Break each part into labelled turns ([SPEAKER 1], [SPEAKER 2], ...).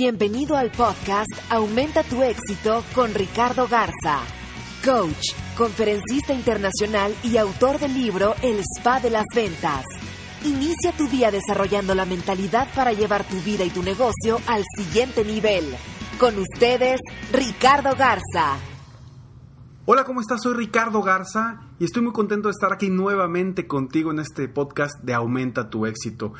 [SPEAKER 1] Bienvenido al podcast Aumenta tu éxito con Ricardo Garza, coach, conferencista internacional y autor del libro El Spa de las Ventas. Inicia tu día desarrollando la mentalidad para llevar tu vida y tu negocio al siguiente nivel. Con ustedes, Ricardo Garza.
[SPEAKER 2] Hola, ¿cómo estás? Soy Ricardo Garza y estoy muy contento de estar aquí nuevamente contigo en este podcast de Aumenta tu éxito.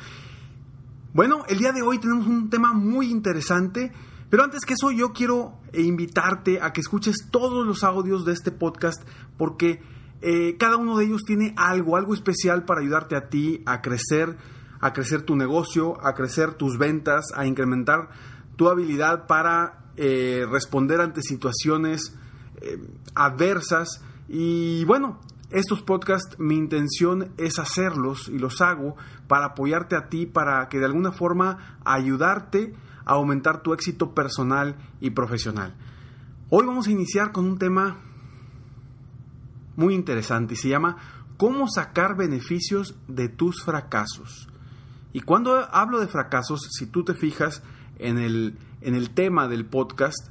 [SPEAKER 2] Bueno, el día de hoy tenemos un tema muy interesante, pero antes que eso yo quiero invitarte a que escuches todos los audios de este podcast porque eh, cada uno de ellos tiene algo, algo especial para ayudarte a ti a crecer, a crecer tu negocio, a crecer tus ventas, a incrementar tu habilidad para eh, responder ante situaciones eh, adversas. Y bueno, estos podcasts, mi intención es hacerlos y los hago para apoyarte a ti, para que de alguna forma ayudarte a aumentar tu éxito personal y profesional. Hoy vamos a iniciar con un tema muy interesante y se llama ¿Cómo sacar beneficios de tus fracasos? Y cuando hablo de fracasos, si tú te fijas en el, en el tema del podcast,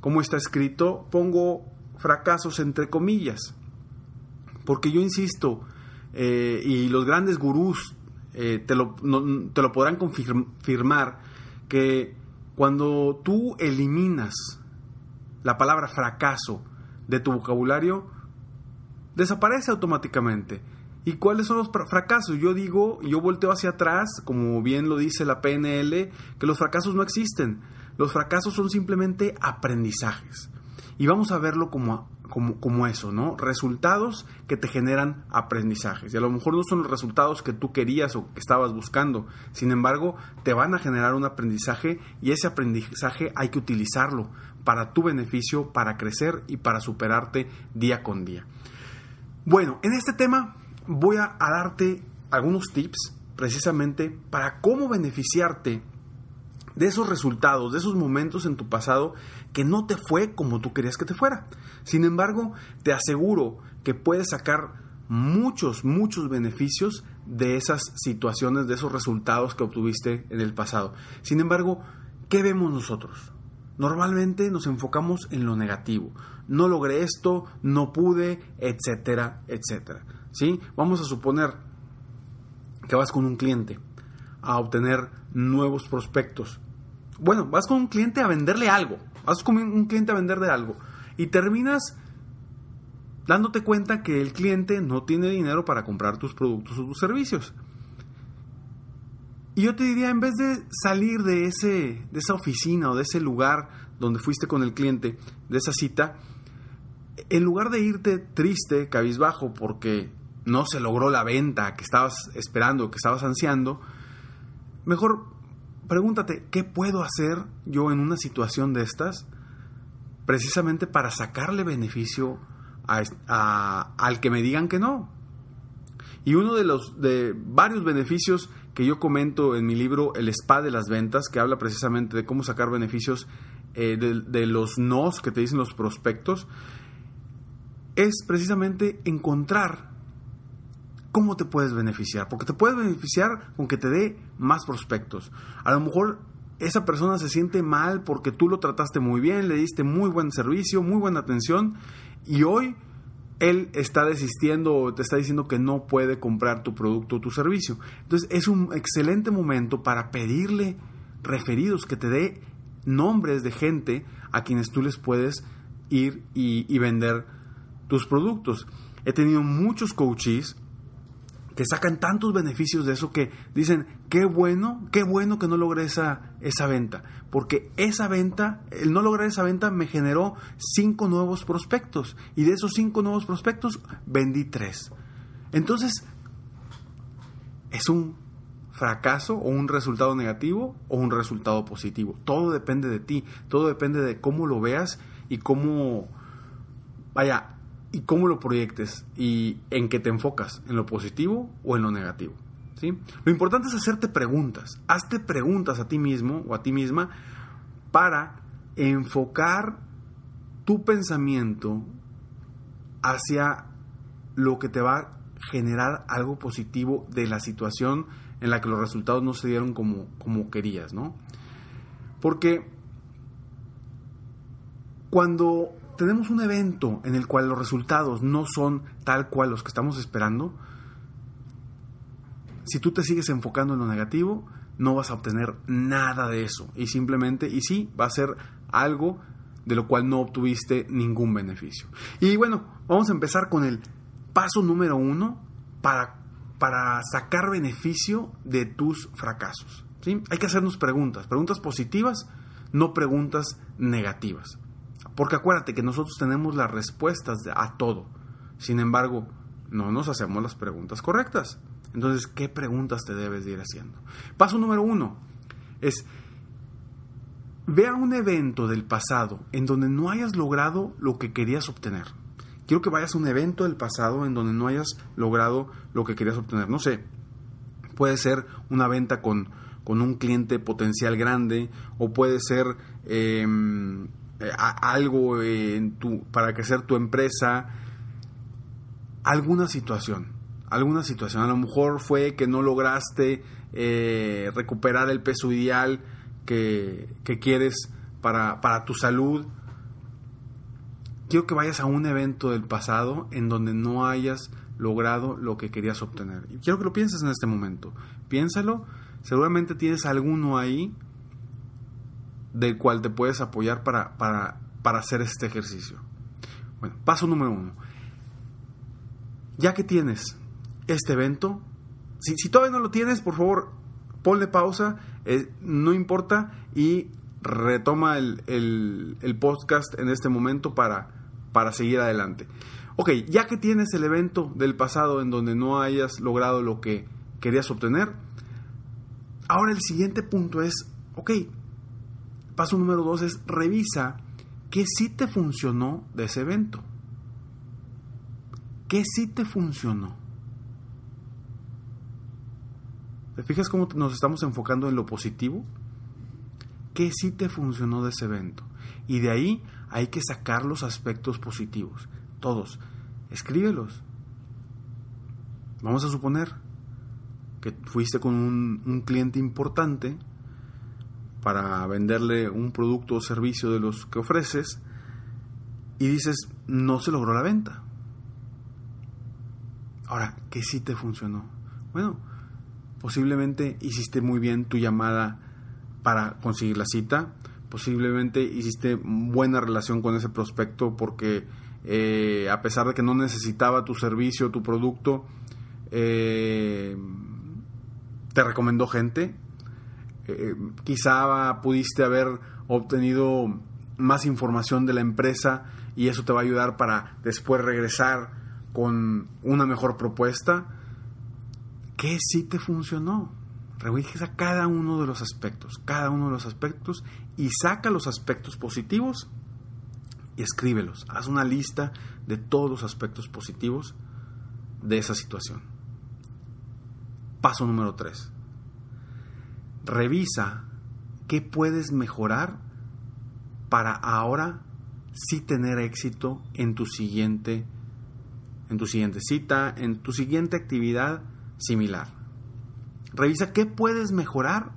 [SPEAKER 2] como está escrito, pongo fracasos entre comillas porque yo insisto, eh, y los grandes gurús eh, te, lo, te lo podrán confirmar, que cuando tú eliminas la palabra fracaso de tu vocabulario, desaparece automáticamente. ¿Y cuáles son los fracasos? Yo digo, yo volteo hacia atrás, como bien lo dice la PNL, que los fracasos no existen. Los fracasos son simplemente aprendizajes. Y vamos a verlo como como, eso, ¿no? Resultados que te generan aprendizajes. Y a lo mejor no son los resultados que tú querías o que estabas buscando. Sin embargo, te van a generar un aprendizaje y ese aprendizaje hay que utilizarlo para tu beneficio, para crecer y para superarte día con día. Bueno, en este tema voy a darte algunos tips precisamente para cómo beneficiarte de esos resultados, de esos momentos en tu pasado que no te fue como tú querías que te fuera. Sin embargo, te aseguro que puedes sacar muchos, muchos beneficios de esas situaciones, de esos resultados que obtuviste en el pasado. Sin embargo, ¿qué vemos nosotros? Normalmente nos enfocamos en lo negativo. No logré esto, no pude, etcétera, etcétera. ¿Sí? Vamos a suponer que vas con un cliente a obtener nuevos prospectos. Bueno, vas con un cliente a venderle algo. Vas con un cliente a venderle algo. Y terminas dándote cuenta que el cliente no tiene dinero para comprar tus productos o tus servicios. Y yo te diría, en vez de salir de, ese, de esa oficina o de ese lugar donde fuiste con el cliente, de esa cita, en lugar de irte triste, cabizbajo, porque no se logró la venta que estabas esperando, que estabas ansiando, mejor pregúntate, ¿qué puedo hacer yo en una situación de estas? Precisamente para sacarle beneficio al que me digan que no. Y uno de los de varios beneficios que yo comento en mi libro El Spa de las Ventas, que habla precisamente de cómo sacar beneficios eh, de, de los nos que te dicen los prospectos, es precisamente encontrar ¿cómo te puedes beneficiar? Porque te puedes beneficiar con que te dé más prospectos. A lo mejor esa persona se siente mal porque tú lo trataste muy bien, le diste muy buen servicio, muy buena atención y hoy él está desistiendo o te está diciendo que no puede comprar tu producto o tu servicio. Entonces es un excelente momento para pedirle referidos, que te dé nombres de gente a quienes tú les puedes ir y, vender tus productos. He tenido muchos coaches que sacan tantos beneficios de eso que dicen, qué bueno, qué bueno que no logré esa, esa venta, porque esa venta, el no lograr esa venta me generó cinco nuevos prospectos y de esos cinco nuevos prospectos vendí tres. Entonces, es un fracaso o un resultado negativo o un resultado positivo. Todo depende de ti, todo depende de cómo lo veas y cómo, vaya, y cómo lo proyectes y en qué te enfocas, en lo positivo o en lo negativo. ¿sí? Lo importante es hacerte preguntas. Hazte preguntas a ti mismo o a ti misma para enfocar tu pensamiento hacia lo que te va a generar algo positivo de la situación en la que los resultados no se dieron como, como querías, ¿no? Porque cuando tenemos un evento en el cual los resultados no son tal cual los que estamos esperando, si tú te sigues enfocando en lo negativo, no vas a obtener nada de eso. Y simplemente, y sí, va a ser algo de lo cual no obtuviste ningún beneficio. Y bueno, vamos a empezar con el paso número uno para, para sacar beneficio de tus fracasos. ¿sí? Hay que hacernos preguntas, preguntas positivas, no preguntas negativas. Porque acuérdate que nosotros tenemos las respuestas a todo. Sin embargo, no nos hacemos las preguntas correctas. Entonces, ¿qué preguntas te debes de ir haciendo? Paso número uno es, vea un evento del pasado en donde no hayas logrado lo que querías obtener. Quiero que vayas a un evento del pasado en donde no hayas logrado lo que querías obtener. No sé, puede ser una venta con, con un cliente potencial grande o puede ser... Em, eh, algo para crecer tu empresa, alguna situación, alguna situación. A lo mejor fue que no lograste eh, recuperar el peso ideal que, quieres para, para tu salud. Quiero que vayas a un evento del pasado en donde no hayas logrado lo que querías obtener. Y quiero que lo pienses en este momento. Piénsalo. Seguramente tienes alguno ahí del cual te puedes apoyar para, para, hacer este ejercicio. Bueno, paso número uno. Ya que tienes este evento, si, si todavía no lo tienes, por favor, ponle pausa, eh, no importa, y retoma el, el, podcast en este momento para, para seguir adelante. Ok, ya que tienes el evento del pasado en donde no hayas logrado lo que querías obtener, ahora el siguiente punto es, ok, Paso número dos es revisa qué sí te funcionó de ese evento. ¿Qué sí te funcionó? ¿Te fijas cómo nos estamos enfocando en lo positivo? ¿Qué sí te funcionó de ese evento? Y de ahí hay que sacar los aspectos positivos. Todos. Escríbelos. Vamos a suponer que fuiste con un, un cliente importante para venderle un producto o servicio de los que ofreces y dices, no se logró la venta. Ahora, ¿qué sí te funcionó? Bueno, posiblemente hiciste muy bien tu llamada para conseguir la cita, posiblemente hiciste buena relación con ese prospecto porque eh, a pesar de que no necesitaba tu servicio, tu producto, eh, te recomendó gente eh, quizá pudiste haber obtenido más información de la empresa y eso te va a ayudar para después regresar con una mejor propuesta. ¿Qué sí te funcionó? Revisa cada uno de los aspectos, cada uno de los aspectos y saca los aspectos positivos y escríbelos. Haz una lista de todos los aspectos positivos de esa situación. Paso número 3 revisa qué puedes mejorar para ahora sí tener éxito en tu siguiente en tu siguiente cita, en tu siguiente actividad similar. Revisa qué puedes mejorar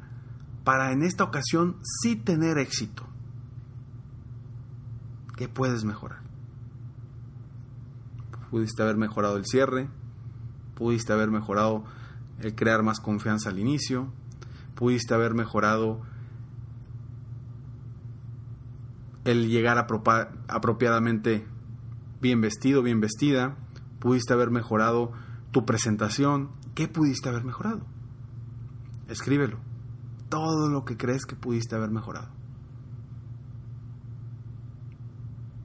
[SPEAKER 2] para en esta ocasión sí tener éxito. ¿Qué puedes mejorar? pudiste haber mejorado el cierre, pudiste haber mejorado el crear más confianza al inicio, pudiste haber mejorado el llegar apropiadamente bien vestido, bien vestida, pudiste haber mejorado tu presentación, ¿qué pudiste haber mejorado? Escríbelo. Todo lo que crees que pudiste haber mejorado.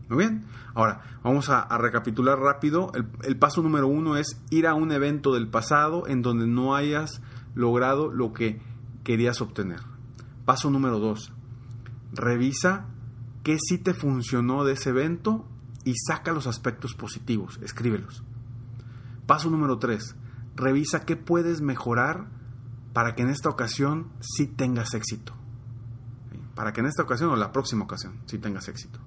[SPEAKER 2] Muy bien. Ahora, vamos a, recapitular rápido. El, paso número uno es ir a un evento del pasado en donde no hayas logrado lo que querías obtener. Paso número dos. Revisa qué sí te funcionó de ese evento y saca los aspectos positivos. Escríbelos. Paso número tres. Revisa qué puedes mejorar para que en esta ocasión sí tengas éxito. Para que en esta ocasión o la próxima ocasión sí tengas éxito.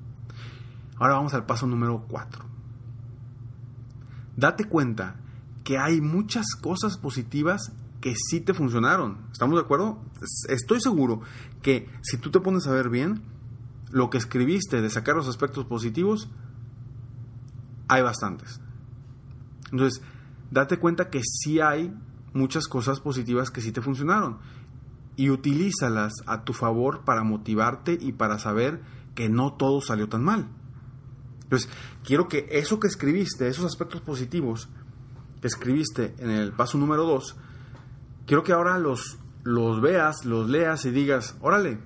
[SPEAKER 2] Ahora vamos al paso número 4. Date cuenta que hay muchas cosas positivas que sí te funcionaron. ¿Estamos de acuerdo? Estoy seguro que si tú te pones a ver bien, lo que escribiste de sacar los aspectos positivos, hay bastantes. Entonces, date cuenta que sí hay muchas cosas positivas que sí te funcionaron y utilízalas a tu favor para motivarte y para saber que no todo salió tan mal. Entonces, quiero que eso que escribiste, esos aspectos positivos que escribiste en el paso número 2, quiero que ahora los, los veas, los leas y digas, órale,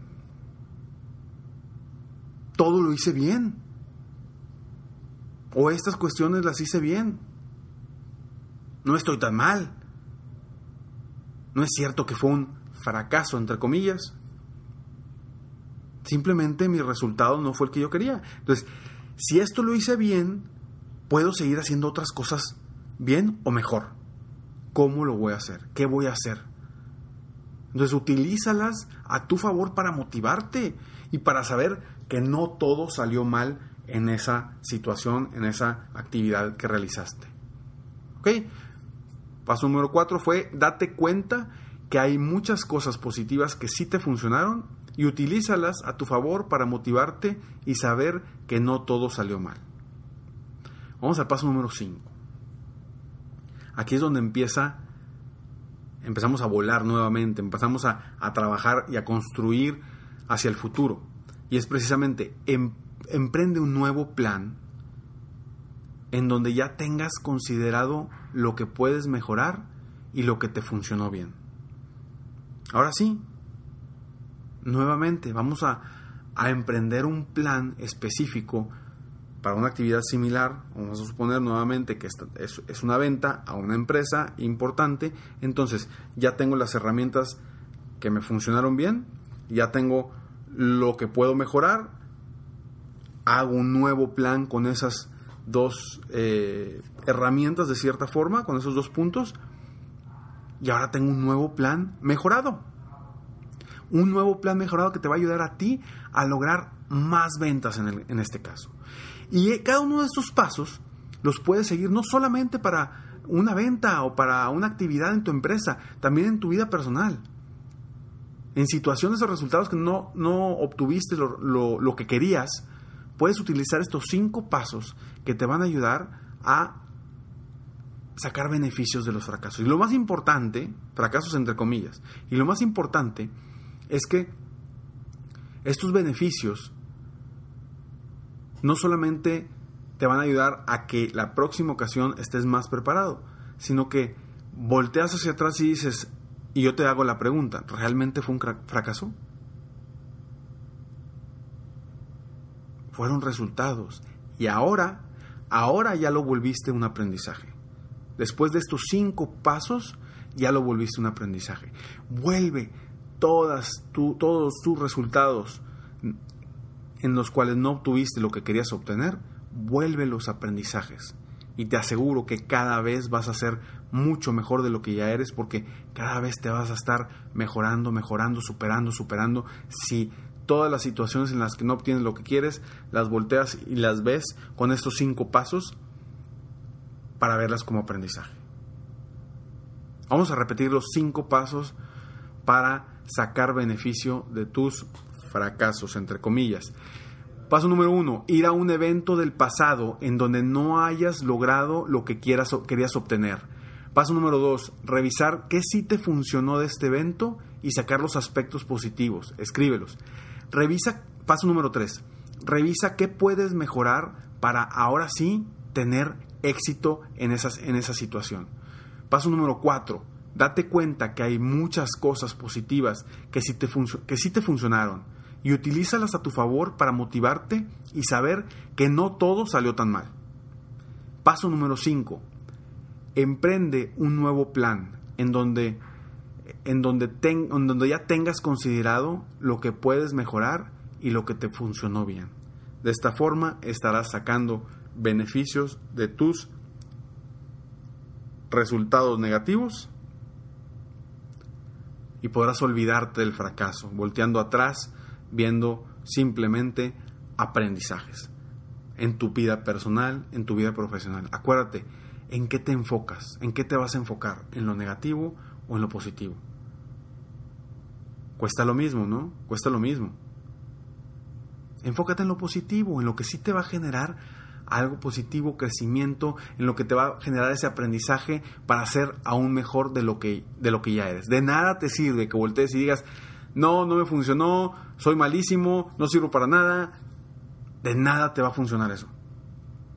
[SPEAKER 2] todo lo hice bien. O estas cuestiones las hice bien. No estoy tan mal. No es cierto que fue un fracaso, entre comillas. Simplemente mi resultado no fue el que yo quería. Entonces, si esto lo hice bien, puedo seguir haciendo otras cosas bien o mejor. ¿Cómo lo voy a hacer? ¿Qué voy a hacer? Entonces, utilízalas a tu favor para motivarte y para saber que no todo salió mal en esa situación, en esa actividad que realizaste. ¿Ok? Paso número cuatro fue date cuenta que hay muchas cosas positivas que sí te funcionaron y utilízalas a tu favor para motivarte y saber que no todo salió mal. Vamos al paso número 5. Aquí es donde empieza, empezamos a volar nuevamente, empezamos a, a, trabajar y a construir hacia el futuro. Y es precisamente, em, emprende un nuevo plan en donde ya tengas considerado lo que puedes mejorar y lo que te funcionó bien. Ahora sí, nuevamente vamos a, emprender un plan específico para una actividad similar, vamos a suponer nuevamente que es, es, una venta a una empresa importante, entonces ya tengo las herramientas que me funcionaron bien, ya tengo lo que puedo mejorar, hago un nuevo plan con esas dos eh, herramientas de cierta forma, con esos dos puntos, y ahora tengo un nuevo plan mejorado. Un nuevo plan mejorado que te va a ayudar a ti a lograr más ventas en, en este caso. Y cada uno de estos pasos los puedes seguir no solamente para una venta o para una actividad en tu empresa, también en tu vida personal. En situaciones o resultados que no, no obtuviste lo, lo, lo que querías, puedes utilizar estos cinco pasos que te van a ayudar a sacar beneficios de los fracasos. Y lo más importante, fracasos entre comillas, y lo más importante es que estos beneficios no solamente te van a ayudar a que la próxima ocasión estés más preparado, sino que volteas hacia atrás y dices, y yo te hago la pregunta, ¿realmente fue un fracaso? fueron resultados. Y ahora, ahora ya lo volviste un aprendizaje. Después de estos cinco pasos, ya lo volviste un aprendizaje. Vuelve todas todos tus resultados en los cuales no obtuviste lo que querías obtener, vuelve los aprendizajes. Y te aseguro que cada vez vas a ser mucho mejor de lo que ya eres porque cada vez te vas a estar mejorando, mejorando, superando, superando. Si todas las situaciones en las que no obtienes lo que quieres, las volteas y las ves con estos cinco pasos para verlas como aprendizaje. Vamos a repetir los cinco pasos para sacar beneficio de tus fracasos, entre comillas. Paso número uno, ir a un evento del pasado en donde no hayas logrado lo que quieras, querías obtener. Paso número dos, revisar qué sí te funcionó de este evento y sacar los aspectos positivos. Escríbelos. Revisa, paso número tres, revisa qué puedes mejorar para ahora sí tener éxito en, esas, en esa situación. Paso número cuatro, date cuenta que hay muchas cosas positivas que sí te, que sí te funcionaron y utilízalas a tu favor para motivarte y saber que no todo salió tan mal. Paso número 5. Emprende un nuevo plan en donde, en, donde en donde ya tengas considerado lo que puedes mejorar y lo que te funcionó bien. De esta forma estarás sacando beneficios de tus resultados negativos y podrás olvidarte del fracaso, volteando atrás viendo simplemente aprendizajes en tu vida personal, en tu vida profesional. Acuérdate, ¿en qué te enfocas? ¿En qué te vas a enfocar? ¿En lo negativo o en lo positivo? Cuesta lo mismo, ¿no? Cuesta lo mismo. Enfócate en lo positivo, en lo que sí te va a generar algo positivo, crecimiento, en lo que te va a generar ese aprendizaje para ser aún mejor de lo que, de lo que ya eres. De nada te sirve que voltees y digas, no, no me funcionó, soy malísimo, no sirvo para nada, de nada te va a funcionar eso.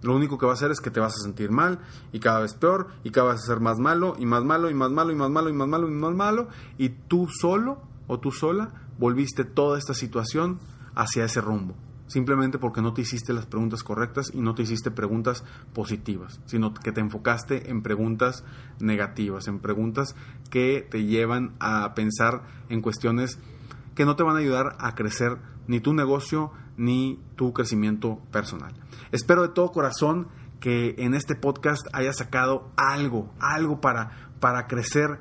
[SPEAKER 2] Lo único que va a hacer es que te vas a sentir mal y cada vez peor y cada vez a ser más malo y más malo y más malo y más malo y más malo y más malo y tú solo o tú sola volviste toda esta situación hacia ese rumbo. Simplemente porque no te hiciste las preguntas correctas y no te hiciste preguntas positivas, sino que te enfocaste en preguntas negativas, en preguntas que te llevan a pensar en cuestiones que no te van a ayudar a crecer ni tu negocio ni tu crecimiento personal. Espero de todo corazón que en este podcast hayas sacado algo, algo para, para crecer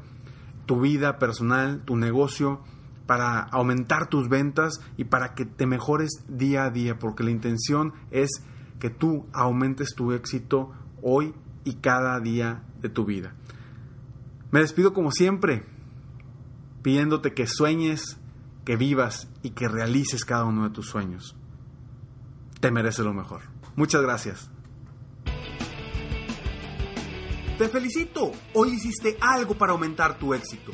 [SPEAKER 2] tu vida personal, tu negocio, para aumentar tus ventas y para que te mejores día a día, porque la intención es que tú aumentes tu éxito hoy y cada día de tu vida. Me despido como siempre, pidiéndote que sueñes, que vivas y que realices cada uno de tus sueños. Te mereces lo mejor. Muchas gracias. Te felicito. Hoy hiciste algo para aumentar tu éxito.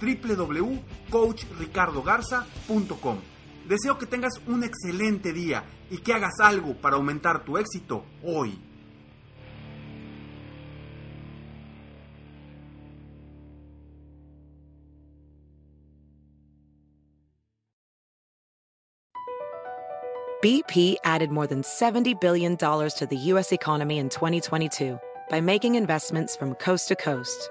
[SPEAKER 2] www.coachricardogarza.com. Deseo que tengas un excelente día y que hagas algo para aumentar tu éxito hoy.
[SPEAKER 3] BP added more than $70 billion to the U.S. economy in 2022 by making investments from coast to coast